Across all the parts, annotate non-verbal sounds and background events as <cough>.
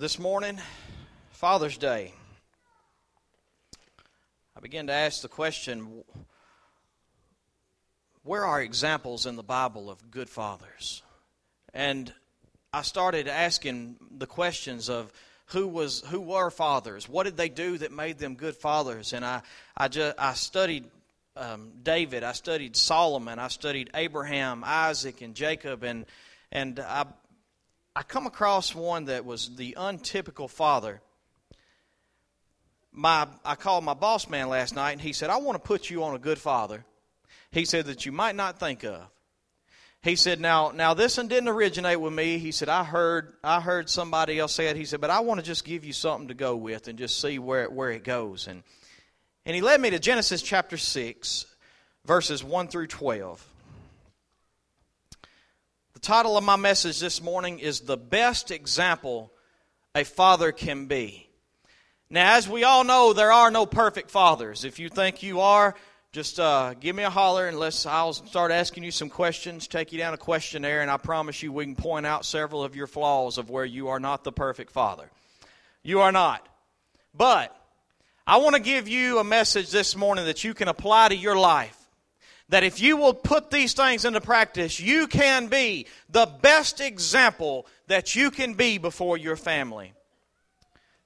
This morning, Father's Day, I began to ask the question where are examples in the Bible of good fathers? And I started asking the questions of who was who were fathers, what did they do that made them good fathers, and I I just I studied um, David, I studied Solomon, I studied Abraham, Isaac, and Jacob, and and I I come across one that was the untypical father. My I called my boss man last night, and he said I want to put you on a good father. He said that you might not think of. He said, "Now, now this one didn't originate with me." He said, "I heard, I heard somebody else say it." He said, "But I want to just give you something to go with and just see where where it goes." And and he led me to Genesis chapter 6, verses 1 through 12. The title of my message this morning is The Best Example a Father Can Be. Now, as we all know, there are no perfect fathers. If you think you are, just uh, give me a holler and let's, I'll start asking you some questions, take you down a questionnaire, and I promise you we can point out several of your flaws of where you are not the perfect father. You are not. But I want to give you a message this morning that you can apply to your life. That if you will put these things into practice, you can be the best example that you can be before your family.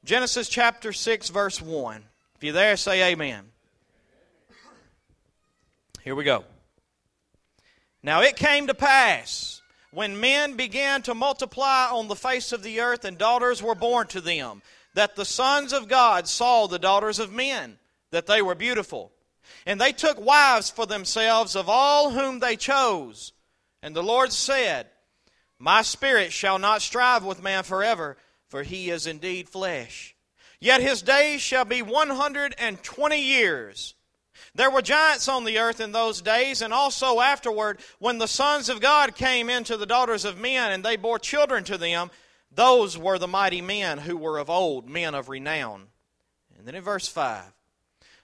Genesis chapter 6, verse 1. If you're there, say amen. Here we go. Now it came to pass when men began to multiply on the face of the earth and daughters were born to them that the sons of God saw the daughters of men, that they were beautiful. And they took wives for themselves of all whom they chose. And the Lord said, My spirit shall not strive with man forever, for he is indeed flesh. Yet his days shall be one hundred and twenty years. There were giants on the earth in those days, and also afterward, when the sons of God came into the daughters of men, and they bore children to them, those were the mighty men who were of old, men of renown. And then in verse 5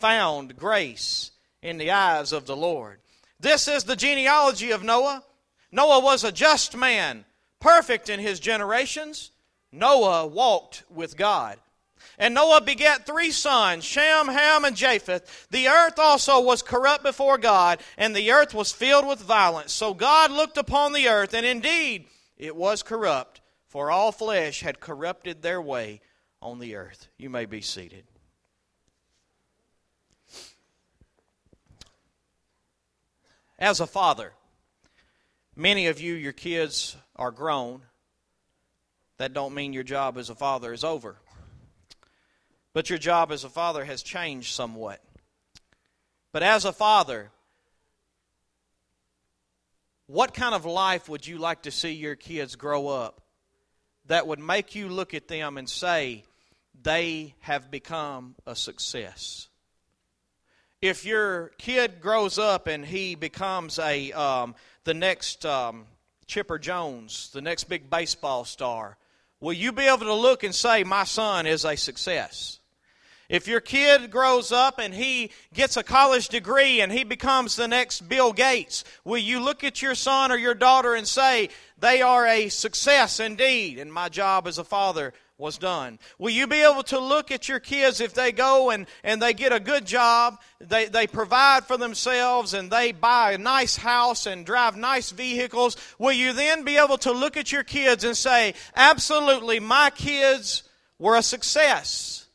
found grace in the eyes of the Lord. This is the genealogy of Noah. Noah was a just man, perfect in his generations. Noah walked with God. And Noah begat three sons, Shem, Ham, and Japheth. The earth also was corrupt before God, and the earth was filled with violence. So God looked upon the earth, and indeed it was corrupt, for all flesh had corrupted their way on the earth. You may be seated. As a father, many of you, your kids are grown. That don't mean your job as a father is over. But your job as a father has changed somewhat. But as a father, what kind of life would you like to see your kids grow up that would make you look at them and say they have become a success? If your kid grows up and he becomes a um, the next um, Chipper Jones, the next big baseball star, will you be able to look and say, My son is a success? If your kid grows up and he gets a college degree and he becomes the next Bill Gates, will you look at your son or your daughter and say, they are a success indeed, and my job as a father was done? Will you be able to look at your kids if they go and, and they get a good job, they, they provide for themselves, and they buy a nice house and drive nice vehicles? Will you then be able to look at your kids and say, absolutely, my kids were a success?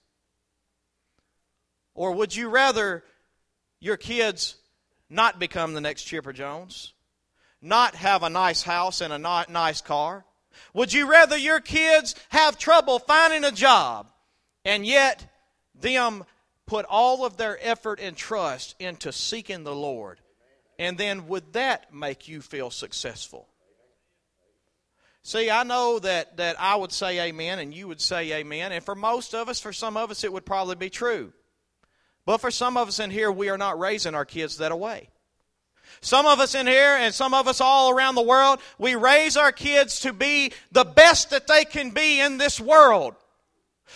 Or would you rather your kids not become the next Chipper Jones? Not have a nice house and a nice car? Would you rather your kids have trouble finding a job and yet them put all of their effort and trust into seeking the Lord? And then would that make you feel successful? See, I know that, that I would say amen and you would say amen. And for most of us, for some of us, it would probably be true. But for some of us in here, we are not raising our kids that way. Some of us in here and some of us all around the world, we raise our kids to be the best that they can be in this world.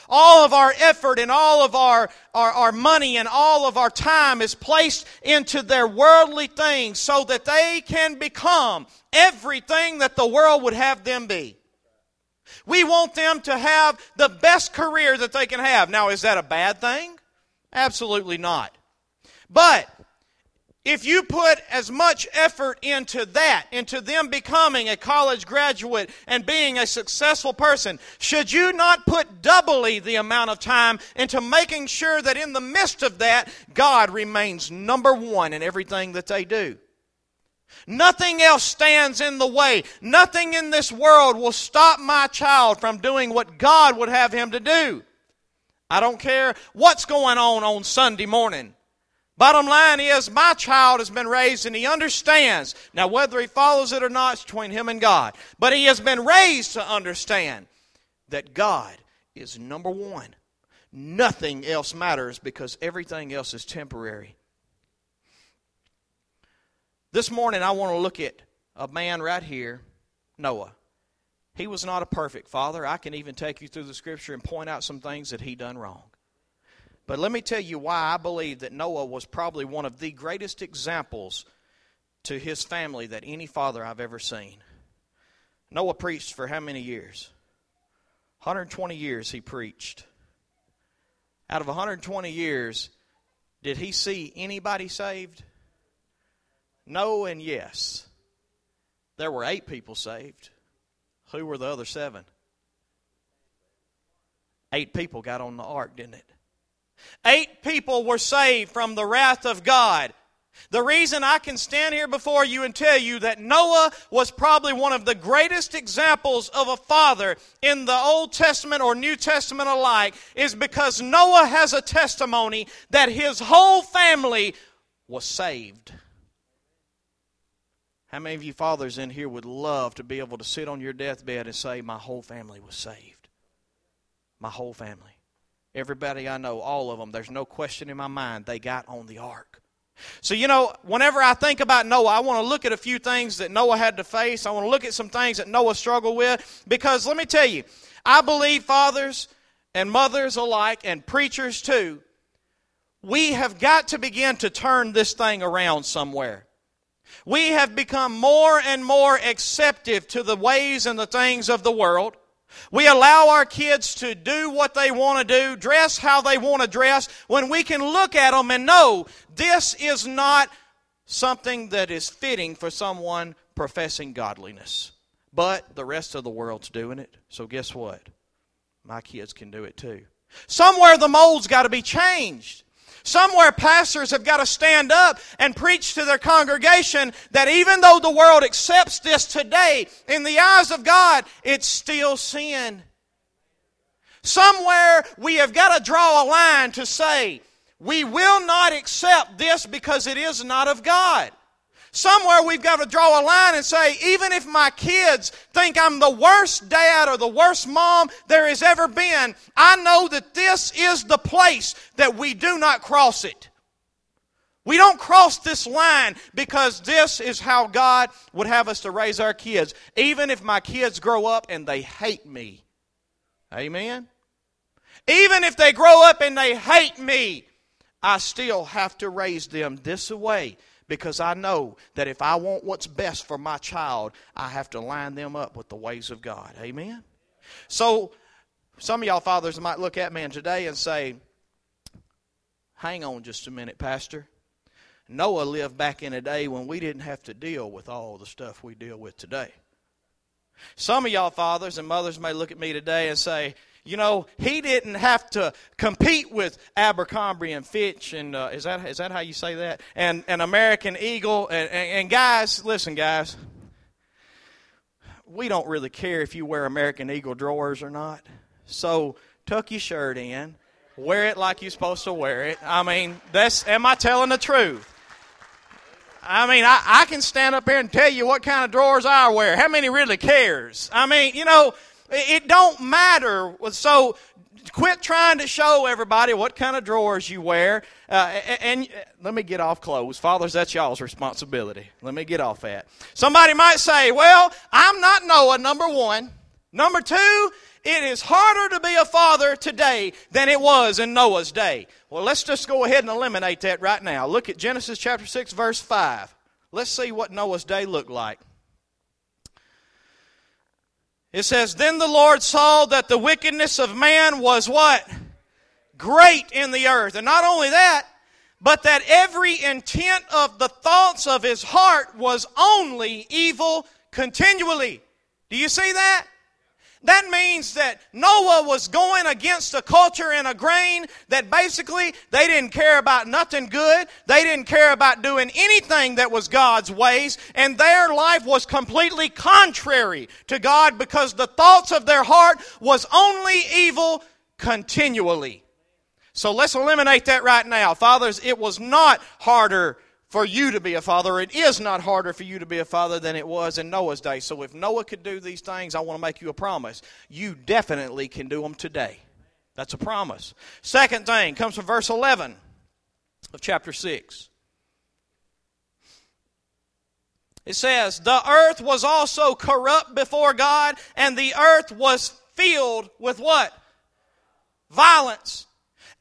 All of our effort and all of our, our, our, money and all of our time is placed into their worldly things so that they can become everything that the world would have them be. We want them to have the best career that they can have. Now, is that a bad thing? Absolutely not. But if you put as much effort into that, into them becoming a college graduate and being a successful person, should you not put doubly the amount of time into making sure that in the midst of that, God remains number one in everything that they do? Nothing else stands in the way. Nothing in this world will stop my child from doing what God would have him to do. I don't care what's going on on Sunday morning. Bottom line is, my child has been raised and he understands. Now, whether he follows it or not, it's between him and God. But he has been raised to understand that God is number one. Nothing else matters because everything else is temporary. This morning, I want to look at a man right here, Noah. He was not a perfect father. I can even take you through the scripture and point out some things that he done wrong. But let me tell you why I believe that Noah was probably one of the greatest examples to his family that any father I've ever seen. Noah preached for how many years? 120 years he preached. Out of 120 years, did he see anybody saved? No and yes. There were eight people saved. Who were the other seven? Eight people got on the ark, didn't it? Eight people were saved from the wrath of God. The reason I can stand here before you and tell you that Noah was probably one of the greatest examples of a father in the Old Testament or New Testament alike is because Noah has a testimony that his whole family was saved. How many of you fathers in here would love to be able to sit on your deathbed and say, My whole family was saved? My whole family. Everybody I know, all of them, there's no question in my mind, they got on the ark. So, you know, whenever I think about Noah, I want to look at a few things that Noah had to face. I want to look at some things that Noah struggled with. Because let me tell you, I believe fathers and mothers alike, and preachers too, we have got to begin to turn this thing around somewhere. We have become more and more acceptive to the ways and the things of the world. We allow our kids to do what they want to do, dress how they want to dress, when we can look at them and know this is not something that is fitting for someone professing godliness. But the rest of the world's doing it, so guess what? My kids can do it too. Somewhere the mold's got to be changed. Somewhere pastors have got to stand up and preach to their congregation that even though the world accepts this today, in the eyes of God, it's still sin. Somewhere we have got to draw a line to say, we will not accept this because it is not of God. Somewhere we've got to draw a line and say, even if my kids think I'm the worst dad or the worst mom there has ever been, I know that this is the place that we do not cross it. We don't cross this line because this is how God would have us to raise our kids. Even if my kids grow up and they hate me. Amen? Even if they grow up and they hate me, I still have to raise them this way because I know that if I want what's best for my child, I have to line them up with the ways of God. Amen? So, some of y'all fathers might look at me today and say, Hang on just a minute, Pastor. Noah lived back in a day when we didn't have to deal with all the stuff we deal with today. Some of y'all fathers and mothers may look at me today and say, you know, he didn't have to compete with Abercrombie and Fitch, and uh, is that is that how you say that? And and American Eagle, and, and, and guys, listen, guys, we don't really care if you wear American Eagle drawers or not. So tuck your shirt in, wear it like you're supposed to wear it. I mean, that's am I telling the truth? I mean, I, I can stand up here and tell you what kind of drawers I wear. How many really cares? I mean, you know, it don't matter. So quit trying to show everybody what kind of drawers you wear. Uh, and, and, let me get off clothes. Fathers, that's y'all's responsibility. Let me get off that. Somebody might say, well, I'm not Noah, number one. Number two, it is harder to be a father today than it was in Noah's day. Well, let's just go ahead and eliminate that right now. Look at Genesis chapter 6, verse 5. Let's see what Noah's day looked like. It says, Then the Lord saw that the wickedness of man was what? Great in the earth. And not only that, but that every intent of the thoughts of his heart was only evil continually. Do you see that? That means that Noah was going against a culture and a grain that basically they didn't care about nothing good. They didn't care about doing anything that was God's ways. And their life was completely contrary to God because the thoughts of their heart was only evil continually. So let's eliminate that right now. Fathers, it was not harder for you to be a father. It is not harder for you to be a father than it was in Noah's day. So if Noah could do these things, I want to make you a promise. You definitely can do them today. That's a promise. Second thing comes from verse 11 of chapter 6. It says, The earth was also corrupt before God, and the earth was filled with what? Violence.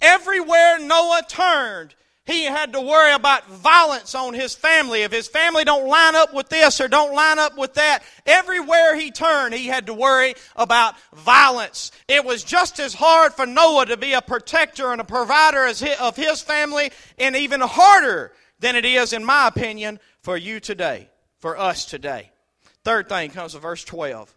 Everywhere Noah turned, he had to worry about violence on his family. If his family don't line up with this or don't line up with that, everywhere he turned, he had to worry about violence. It was just as hard for Noah to be a protector and a provider of his family, and even harder than it is, in my opinion, for you today, for us today. Third thing comes to verse 12.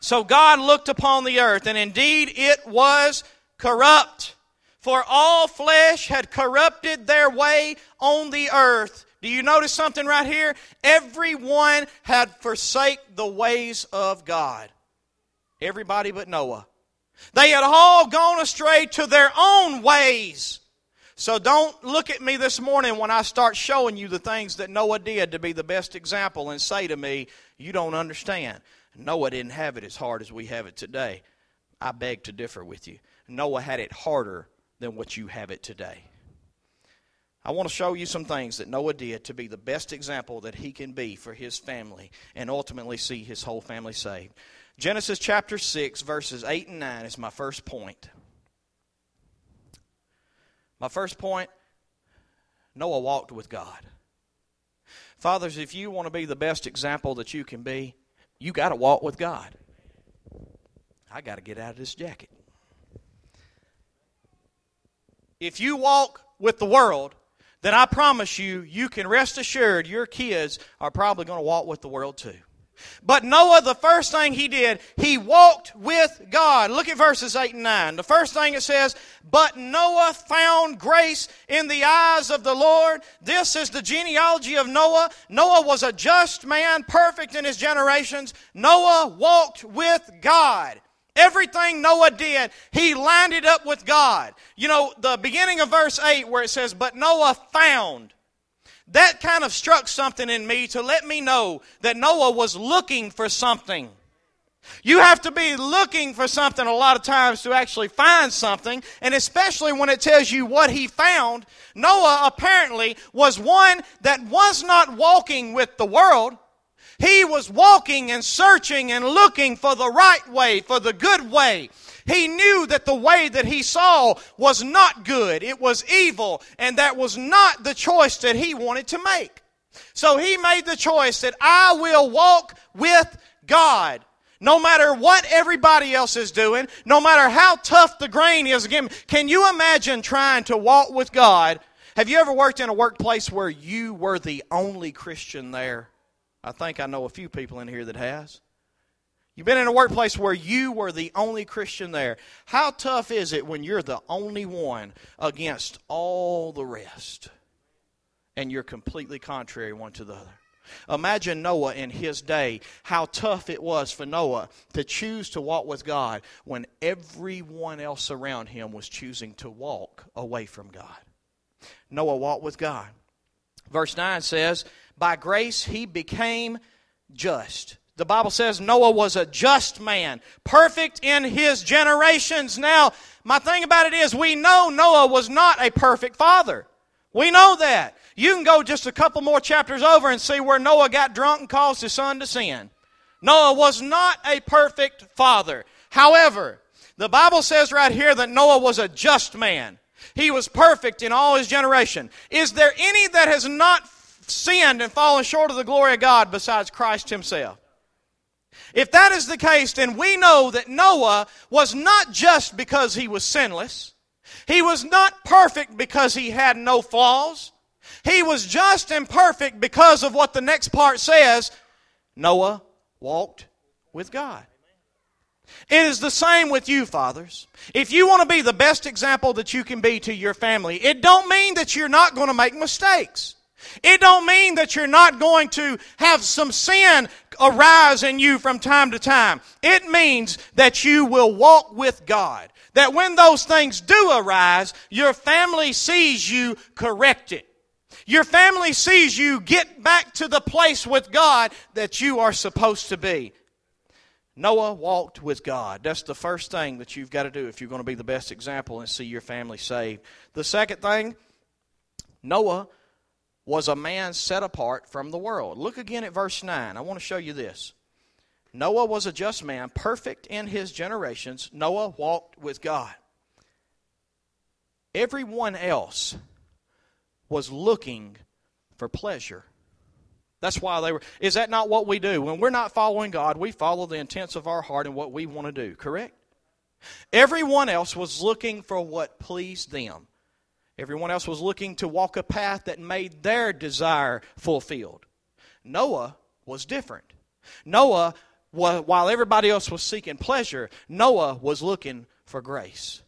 So God looked upon the earth, and indeed it was corrupt for all flesh had corrupted their way on the earth. Do you notice something right here? Everyone had forsake the ways of God. Everybody but Noah. They had all gone astray to their own ways. So don't look at me this morning when I start showing you the things that Noah did to be the best example and say to me, you don't understand. Noah didn't have it as hard as we have it today. I beg to differ with you. Noah had it harder than what you have it today. I want to show you some things that Noah did to be the best example that he can be for his family and ultimately see his whole family saved. Genesis chapter 6, verses 8 and 9 is my first point. My first point Noah walked with God. Fathers, if you want to be the best example that you can be, you got to walk with God. I got to get out of this jacket. If you walk with the world, then I promise you, you can rest assured your kids are probably going to walk with the world too. But Noah, the first thing he did, he walked with God. Look at verses 8 and 9. The first thing it says, But Noah found grace in the eyes of the Lord. This is the genealogy of Noah. Noah was a just man, perfect in his generations. Noah walked with God. Everything Noah did, he lined it up with God. You know, the beginning of verse 8 where it says, But Noah found. That kind of struck something in me to let me know that Noah was looking for something. You have to be looking for something a lot of times to actually find something, and especially when it tells you what he found. Noah apparently was one that was not walking with the world. He was walking and searching and looking for the right way, for the good way. He knew that the way that he saw was not good, it was evil, and that was not the choice that he wanted to make. So he made the choice that I will walk with God. No matter what everybody else is doing, no matter how tough the grain is again, can you imagine trying to walk with God? Have you ever worked in a workplace where you were the only Christian there? I think I know a few people in here that has. You've been in a workplace where you were the only Christian there. How tough is it when you're the only one against all the rest? And you're completely contrary one to the other. Imagine Noah in his day, how tough it was for Noah to choose to walk with God when everyone else around him was choosing to walk away from God. Noah walked with God. Verse 9 says, By grace he became just. The Bible says Noah was a just man, perfect in his generations. Now, my thing about it is, we know Noah was not a perfect father. We know that. You can go just a couple more chapters over and see where Noah got drunk and caused his son to sin. Noah was not a perfect father. However, the Bible says right here that Noah was a just man. He was perfect in all his generation. Is there any that has not sinned and fallen short of the glory of God besides Christ himself? If that is the case, then we know that Noah was not just because he was sinless. He was not perfect because he had no flaws. He was just and perfect because of what the next part says Noah walked with God. It is the same with you, fathers. If you want to be the best example that you can be to your family, it don't mean that you're not going to make mistakes. It don't mean that you're not going to have some sin arise in you from time to time. It means that you will walk with God. That when those things do arise, your family sees you correct it. Your family sees you get back to the place with God that you are supposed to be. Noah walked with God. That's the first thing that you've got to do if you're going to be the best example and see your family saved. The second thing, Noah was a man set apart from the world. Look again at verse 9. I want to show you this. Noah was a just man, perfect in his generations. Noah walked with God. Everyone else was looking for pleasure. That's why they were. Is that not what we do? When we're not following God, we follow the intents of our heart and what we want to do, correct? Everyone else was looking for what pleased them. Everyone else was looking to walk a path that made their desire fulfilled. Noah was different. Noah, while everybody else was seeking pleasure, Noah was looking for grace.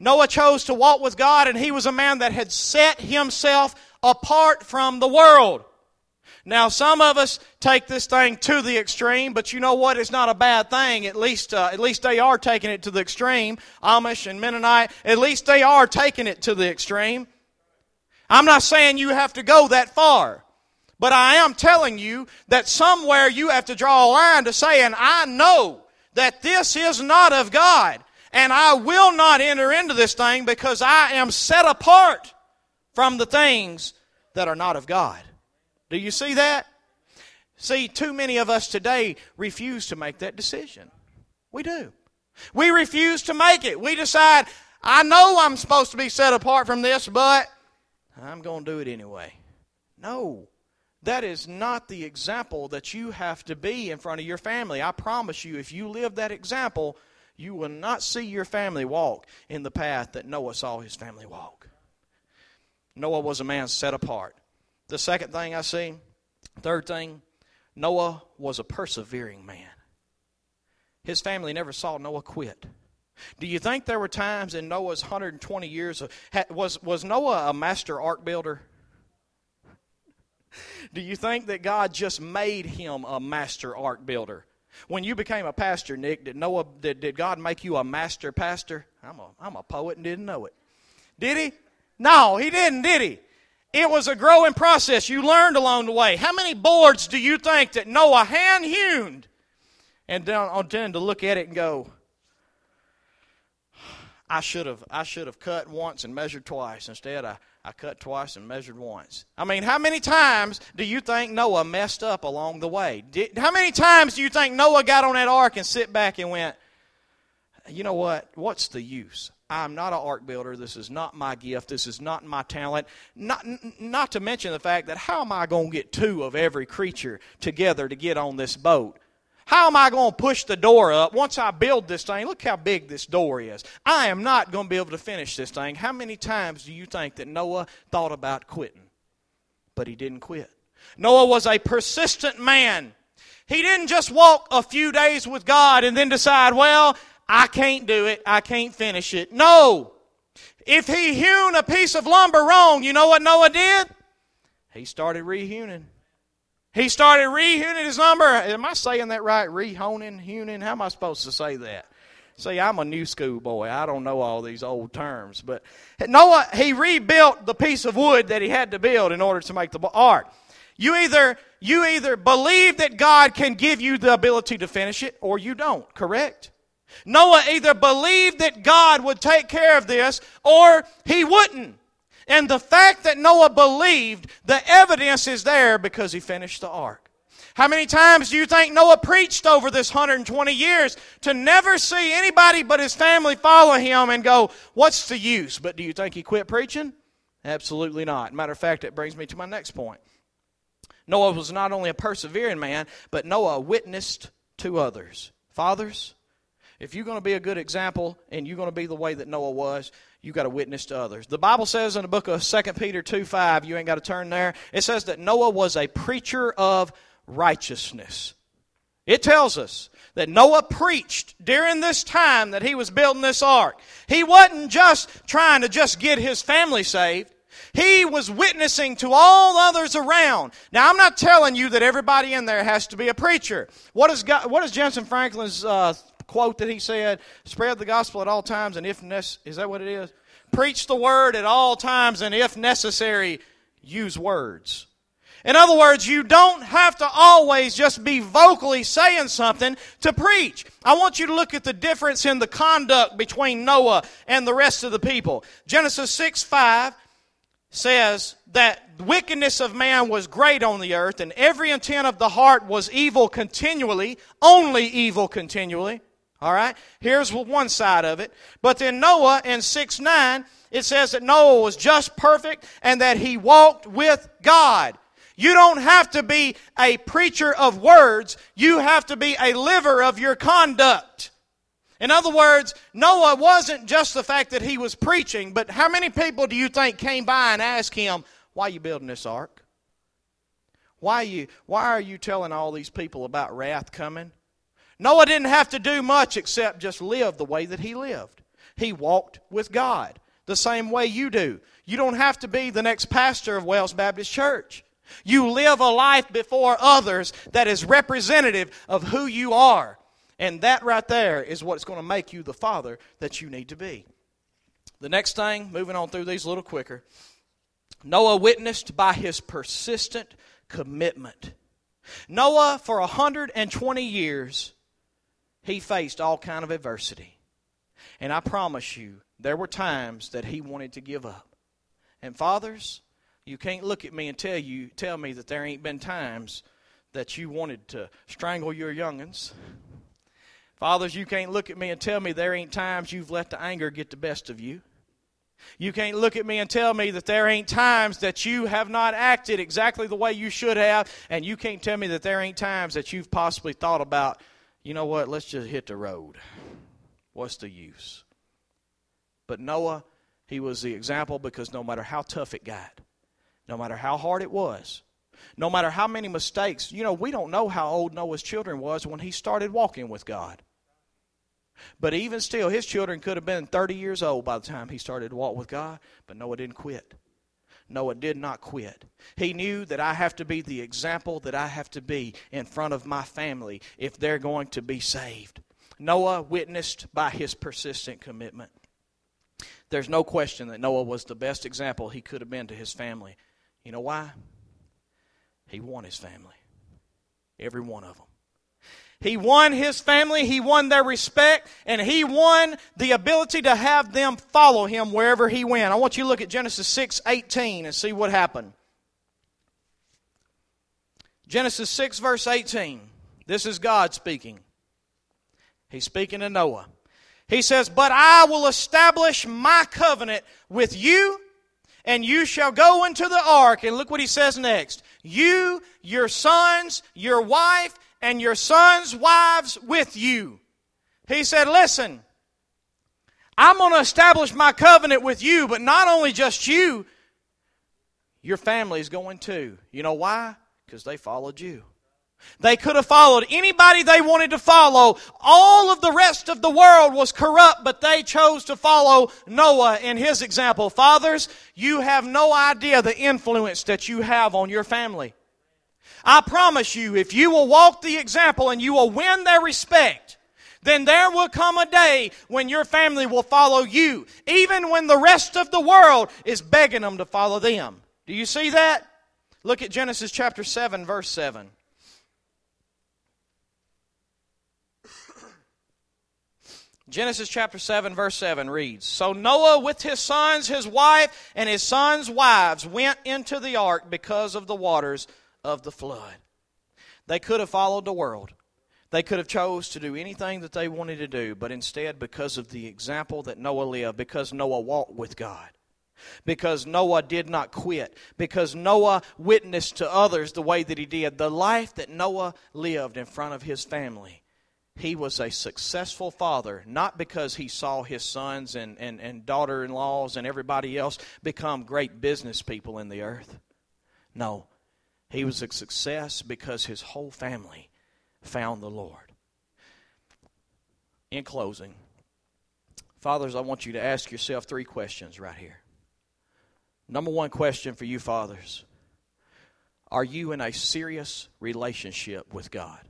Noah chose to walk with God, and he was a man that had set himself apart from the world. Now, some of us take this thing to the extreme, but you know what? It's not a bad thing. At least, uh, at least they are taking it to the extreme. Amish and Mennonite, at least they are taking it to the extreme. I'm not saying you have to go that far, but I am telling you that somewhere you have to draw a line to saying, I know that this is not of God, and I will not enter into this thing because I am set apart from the things that are not of God. Do you see that? See, too many of us today refuse to make that decision. We do. We refuse to make it. We decide, I know I'm supposed to be set apart from this, but I'm going to do it anyway. No. That is not the example that you have to be in front of your family. I promise you, if you live that example, you will not see your family walk in the path that Noah saw his family walk. Noah was a man set apart. The second thing I see, third thing, Noah was a persevering man. His family never saw Noah quit. Do you think there were times in Noah's 120 years of, was was Noah a master ark builder? Do you think that God just made him a master ark builder? When you became a pastor, Nick, did Noah did, did God make you a master pastor? I'm a I'm a poet and didn't know it. Did he? No, he didn't, did he? It was a growing process. You learned along the way. How many boards do you think that Noah hand hewn? And then I tend to look at it and go, I should have I should have cut once and measured twice. Instead, I, I cut twice and measured once. I mean, how many times do you think Noah messed up along the way? Did, how many times do you think Noah got on that ark and sit back and went, you know what? What's the use? I'm not an ark builder. This is not my gift. This is not my talent. Not, not to mention the fact that how am I going to get two of every creature together to get on this boat? How am I going to push the door up once I build this thing? Look how big this door is. I am not going to be able to finish this thing. How many times do you think that Noah thought about quitting? But he didn't quit. Noah was a persistent man. He didn't just walk a few days with God and then decide, well, I can't do it. I can't finish it. No. If he hewn a piece of lumber wrong, you know what Noah did? He started rehewing. He started rehewing his lumber. Am I saying that right? Rehoning, hewing? How am I supposed to say that? See, I'm a new school boy. I don't know all these old terms. But Noah, he rebuilt the piece of wood that he had to build in order to make the ark. You either, you either believe that God can give you the ability to finish it or you don't, correct? Noah either believed that God would take care of this or he wouldn't. And the fact that Noah believed, the evidence is there because he finished the ark. How many times do you think Noah preached over this 120 years to never see anybody but his family follow him and go, What's the use? But do you think he quit preaching? Absolutely not. Matter of fact, it brings me to my next point. Noah was not only a persevering man, but Noah witnessed to others. Fathers, if you're going to be a good example and you're going to be the way that Noah was, you've got to witness to others. The Bible says in the book of 2 Peter 2 5, you ain't got to turn there, it says that Noah was a preacher of righteousness. It tells us that Noah preached during this time that he was building this ark. He wasn't just trying to just get his family saved. He was witnessing to all others around. Now, I'm not telling you that everybody in there has to be a preacher. What is, God, what is Jentezen Franklin's uh, quote that he said? Spread the gospel at all times, and if necessary, is that what it is? Preach the word at all times, and if necessary, use words. In other words, you don't have to always just be vocally saying something to preach. I want you to look at the difference in the conduct between Noah and the rest of the people. Genesis 6 5 says that wickedness of man was great on the earth, and every intent of the heart was evil continually, only evil continually. All right? Here's one side of it. But then Noah in 6 9, it says that Noah was just perfect and that he walked with God. You don't have to be a preacher of words, you have to be a liver of your conduct. In other words, Noah wasn't just the fact that he was preaching, but how many people do you think came by and asked him, Why are you building this ark? Why are you, why are you telling all these people about wrath coming? Noah didn't have to do much except just live the way that he lived. He walked with God the same way you do. You don't have to be the next pastor of Wells Baptist Church. You live a life before others that is representative of who you are. And that right there is what's going to make you the father that you need to be. The next thing, moving on through these a little quicker, Noah witnessed by his persistent commitment. Noah, for 120 years, he faced all kind of adversity. And I promise you, there were times that he wanted to give up. And fathers, you can't look at me and tell you tell me that there ain't been times that you wanted to strangle your youngins. Fathers, you can't look at me and tell me there ain't times you've let the anger get the best of you. You can't look at me and tell me that there ain't times that you have not acted exactly the way you should have, and you can't tell me that there ain't times that you've possibly thought about, you know what, let's just hit the road. What's the use? But Noah, he was the example because no matter how tough it got, no matter how hard it was, no matter how many mistakes. You know, we don't know how old Noah's children was when he started walking with God. But even still, his children could have been 30 years old by the time he started to walk with God, but Noah didn't quit. Noah did not quit. He knew that I have to be the example that I have to be in front of my family if they're going to be saved. Noah witnessed by his persistent commitment. There's no question that Noah was the best example he could have been to his family. You know why? He won his family. Every one of them. He won his family, he won their respect, and he won the ability to have them follow him wherever he went. I want you to look at Genesis 6 18 and see what happened. Genesis 6, verse 18. This is God speaking. He's speaking to Noah. He says, But I will establish my covenant with you and you shall go into the ark. And look what he says next you, your sons, your wife, and your sons' wives with you. He said, Listen, I'm going to establish my covenant with you, but not only just you, your family is going too. You know why? Because they followed you. They could have followed anybody they wanted to follow. All of the rest of the world was corrupt, but they chose to follow Noah in his example. Fathers, you have no idea the influence that you have on your family. I promise you, if you will walk the example and you will win their respect, then there will come a day when your family will follow you, even when the rest of the world is begging them to follow them. Do you see that? Look at Genesis chapter 7, verse 7. Genesis chapter 7, verse 7 reads So Noah with his sons, his wife, and his sons' wives went into the ark because of the waters of the flood. They could have followed the world. They could have chose to do anything that they wanted to do, but instead, because of the example that Noah lived, because Noah walked with God, because Noah did not quit, because Noah witnessed to others the way that he did, the life that Noah lived in front of his family he was a successful father, not because he saw his sons and, and, and daughter in laws and everybody else become great business people in the earth. No, he was a success because his whole family found the Lord. In closing, fathers, I want you to ask yourself three questions right here. Number one question for you, fathers Are you in a serious relationship with God?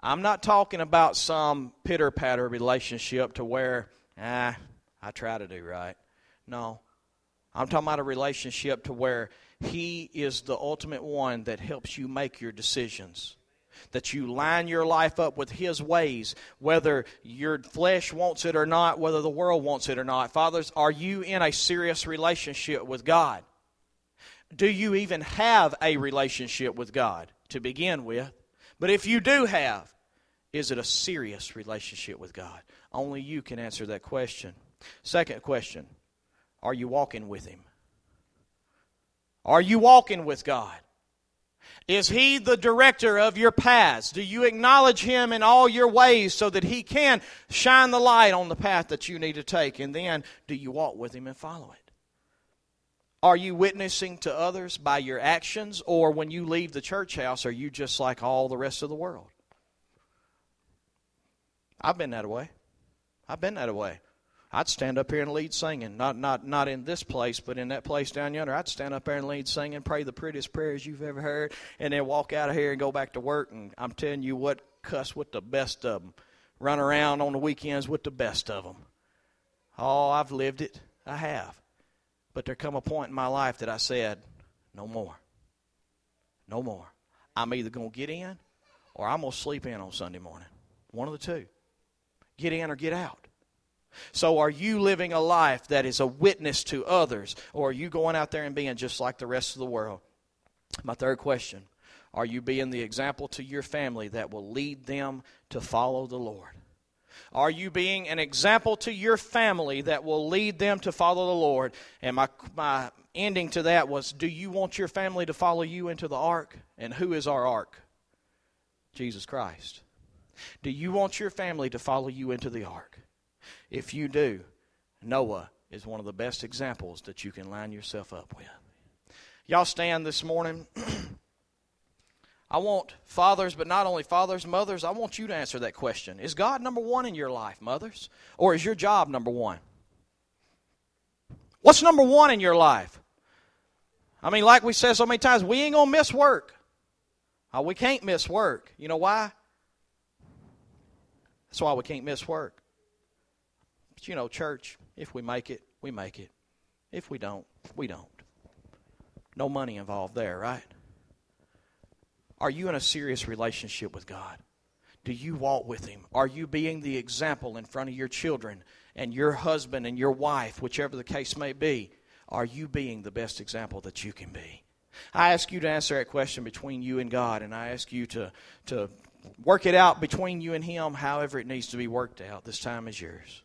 I'm not talking about some pitter patter relationship to where, ah, I try to do right. No. I'm talking about a relationship to where He is the ultimate one that helps you make your decisions. That you line your life up with His ways, whether your flesh wants it or not, whether the world wants it or not. Fathers, are you in a serious relationship with God? Do you even have a relationship with God to begin with? But if you do have, is it a serious relationship with God? Only you can answer that question. Second question Are you walking with Him? Are you walking with God? Is He the director of your paths? Do you acknowledge Him in all your ways so that He can shine the light on the path that you need to take? And then, do you walk with Him and follow it? Are you witnessing to others by your actions, or when you leave the church house, are you just like all the rest of the world? I've been that way. I've been that way. I'd stand up here and lead singing. Not not not in this place, but in that place down yonder. I'd stand up there and lead singing, pray the prettiest prayers you've ever heard, and then walk out of here and go back to work. And I'm telling you what, cuss with the best of them. Run around on the weekends with the best of them. Oh, I've lived it. I have. But there come a point in my life that I said, no more. No more. I'm either going to get in or I'm going to sleep in on Sunday morning. One of the two. Get in or get out. So, are you living a life that is a witness to others, or are you going out there and being just like the rest of the world? My third question Are you being the example to your family that will lead them to follow the Lord? Are you being an example to your family that will lead them to follow the Lord? And my, my ending to that was Do you want your family to follow you into the ark? And who is our ark? Jesus Christ. Do you want your family to follow you into the ark? If you do, Noah is one of the best examples that you can line yourself up with. Y'all stand this morning. <clears throat> I want fathers, but not only fathers, mothers, I want you to answer that question. Is God number one in your life, mothers? Or is your job number one? What's number one in your life? I mean, like we said so many times, we ain't going to miss work. Oh, we can't miss work. You know why? That's why we can't miss work. But you know, church, if we make it, we make it. If we don't, we don't. No money involved there, right? Are you in a serious relationship with God? Do you walk with Him? Are you being the example in front of your children and your husband and your wife, whichever the case may be? Are you being the best example that you can be? I ask you to answer that question between you and God, and I ask you to, to work it out between you and Him however it needs to be worked out. This time is yours.